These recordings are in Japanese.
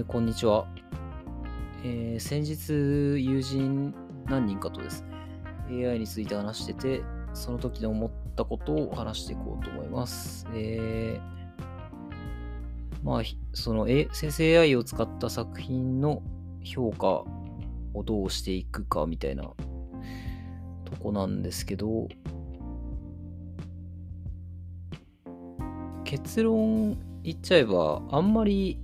えーこんにちは。えー先日、友人何人かとですね、AI について話してて、その時に思ったことを話していこうと思います。えーまあ、その、え生 AI を使った作品の評価をどうしていくかみたいなとこなんですけど、結論言っちゃえば、あんまり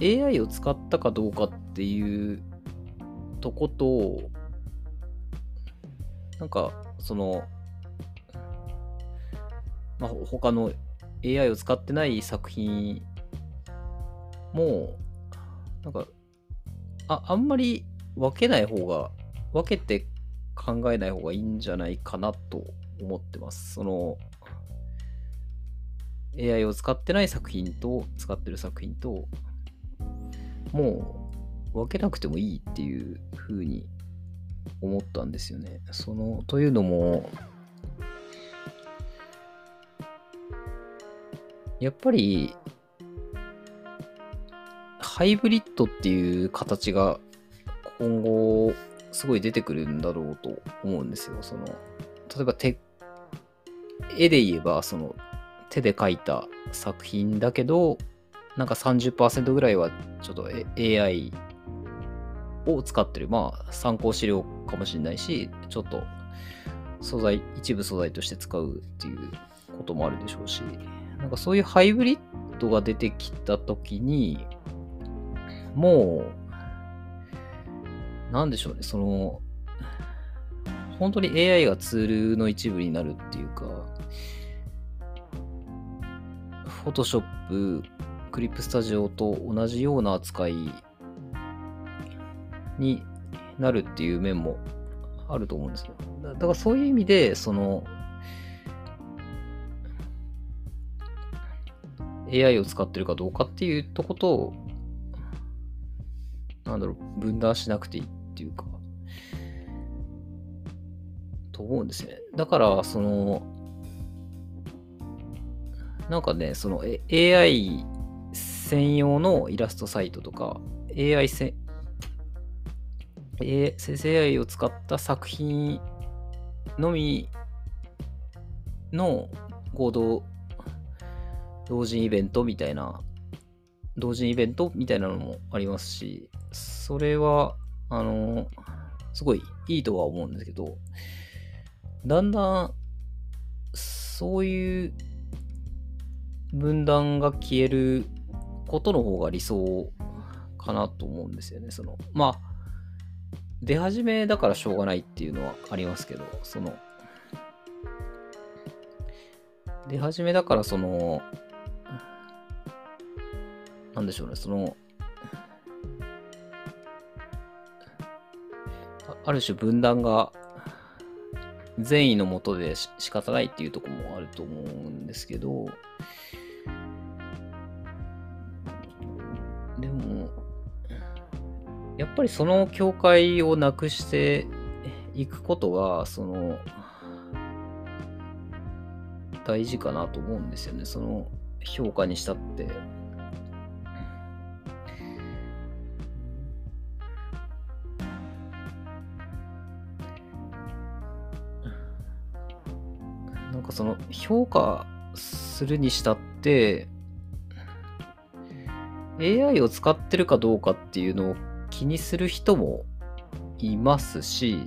AI を使ったかどうかっていうとこと、なんか、その、まあ、他の AI を使ってない作品も、なんか、ああんまり分けない方が、分けて考えない方がいいんじゃないかなと思ってます。その、AI を使ってない作品と使ってる作品ともう分けなくてもいいっていう風に思ったんですよね。そのというのもやっぱりハイブリッドっていう形が今後すごい出てくるんだろうと思うんですよ。その例えば手絵で言えばその手で描いた作品だけどなんか30%ぐらいはちょっと AI を使ってる。まあ参考資料かもしれないしちょっと素材一部素材として使うっていうこともあるでしょうし。なんかそういうハイブリッドが出てきた時にもうなんでしょうね。その本当に AI がツールの一部になるっていうか Photoshop、クリップスタジオと同じような扱いになるっていう面もあると思うんですよ。だからそういう意味で、その AI を使ってるかどうかっていうとこと、なんだろう、分断しなくていいっていうか、と思うんですね。だから、その、なんかね、その AI 専用のイラストサイトとか、AI せ、え生成 AI を使った作品のみの合同同人イベントみたいな、同人イベントみたいなのもありますし、それは、あの、すごいいいとは思うんですけど、だんだん、そういう分断が消えることの方が理想かなと思うんですよね。そのまあ出始めだからしょうがないっていうのはありますけど、その出始めだからそのなんでしょうね、そのある種分断が善意のもとで仕方ないっていうとこもあると思うんですけど、やっぱりその境界をなくしていくことが、その、大事かなと思うんですよね。その評価にしたって。なんかその評価するにしたって、AI を使ってるかどうかっていうのを気にする人もいますし、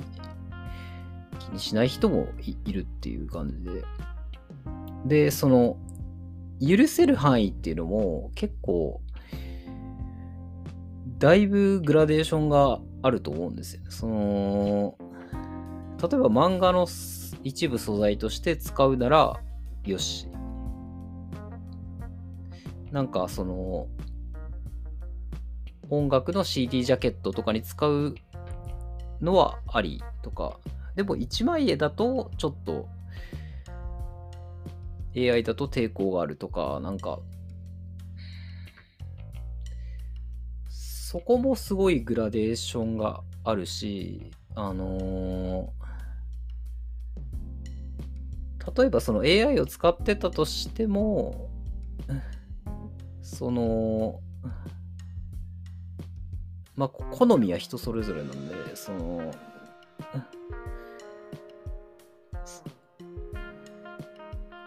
気にしない人もいるっていう感じで。で、その、許せる範囲っていうのも結構、だいぶグラデーションがあると思うんですよね。その、例えば漫画の一部素材として使うなら、よし。なんかその、音楽の CD ジャケットとかに使うのはありとか、でも一枚絵だとちょっと AI だと抵抗があるとか、なんか、そこもすごいグラデーションがあるし、あのー例えばその AI を使ってたとしても、その、まあ、好みは人それぞれなんで、その、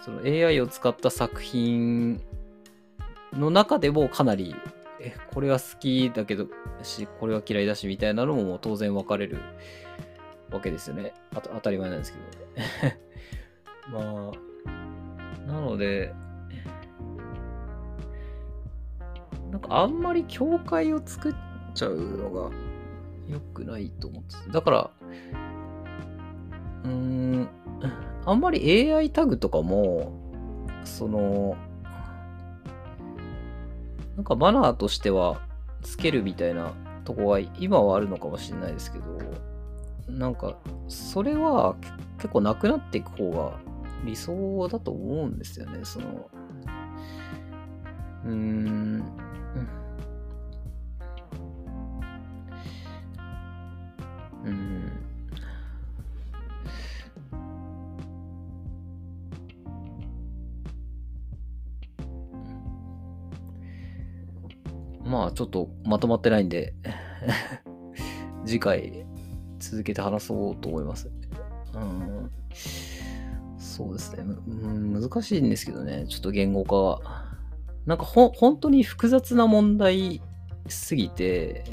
その AI を使った作品の中でもかなり、え、これは好きだけど、し、これは嫌いだしみたいなのも当然分かれるわけですよね。あと当たり前なんですけど。まあ、なので、なんかあんまり境界を作っちゃうのが良くないと思って。だから、うん、あんまり AI タグとかも、その、なんかマナーとしてはつけるみたいなとこは今はあるのかもしれないですけど、なんか、それは結構なくなっていく方が理想だと思うんですよね。その、うー、ん。まあちょっとまとまってないんで 次回続けて話そうと思います。うん、そうですね、難しいんですけどね、ちょっと言語化は。なんかほ本当に複雑な問題すぎて、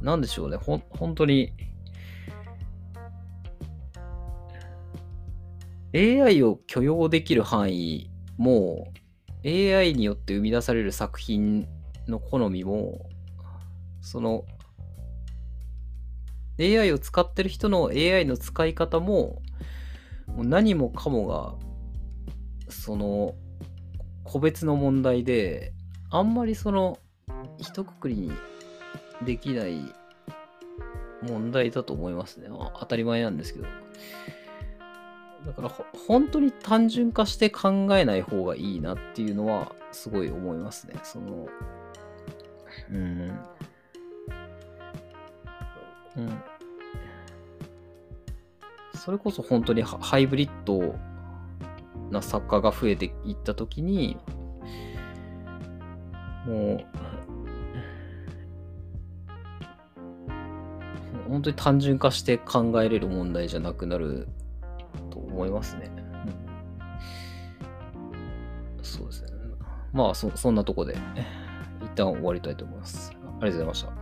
なんでしょうね、ほ本当に AI を許容できる範囲も AI によって生み出される作品の好みもその AI を使ってる人の AI の使い方ももう何もかもがその個別の問題であんまりその一括りにできない問題だと思いますね。まあ当たり前なんですけど。だから本当に単純化して考えない方がいいなっていうのはすごい思いますね。その、うん。うん。それこそ本当にハイブリッドな作家が増えていったときに、もう、本当に単純化して考えれる問題じゃなくなる思いますね。うん、そうですね。まあそ、そんなとこで、一旦終わりたいと思います。ありがとうございました。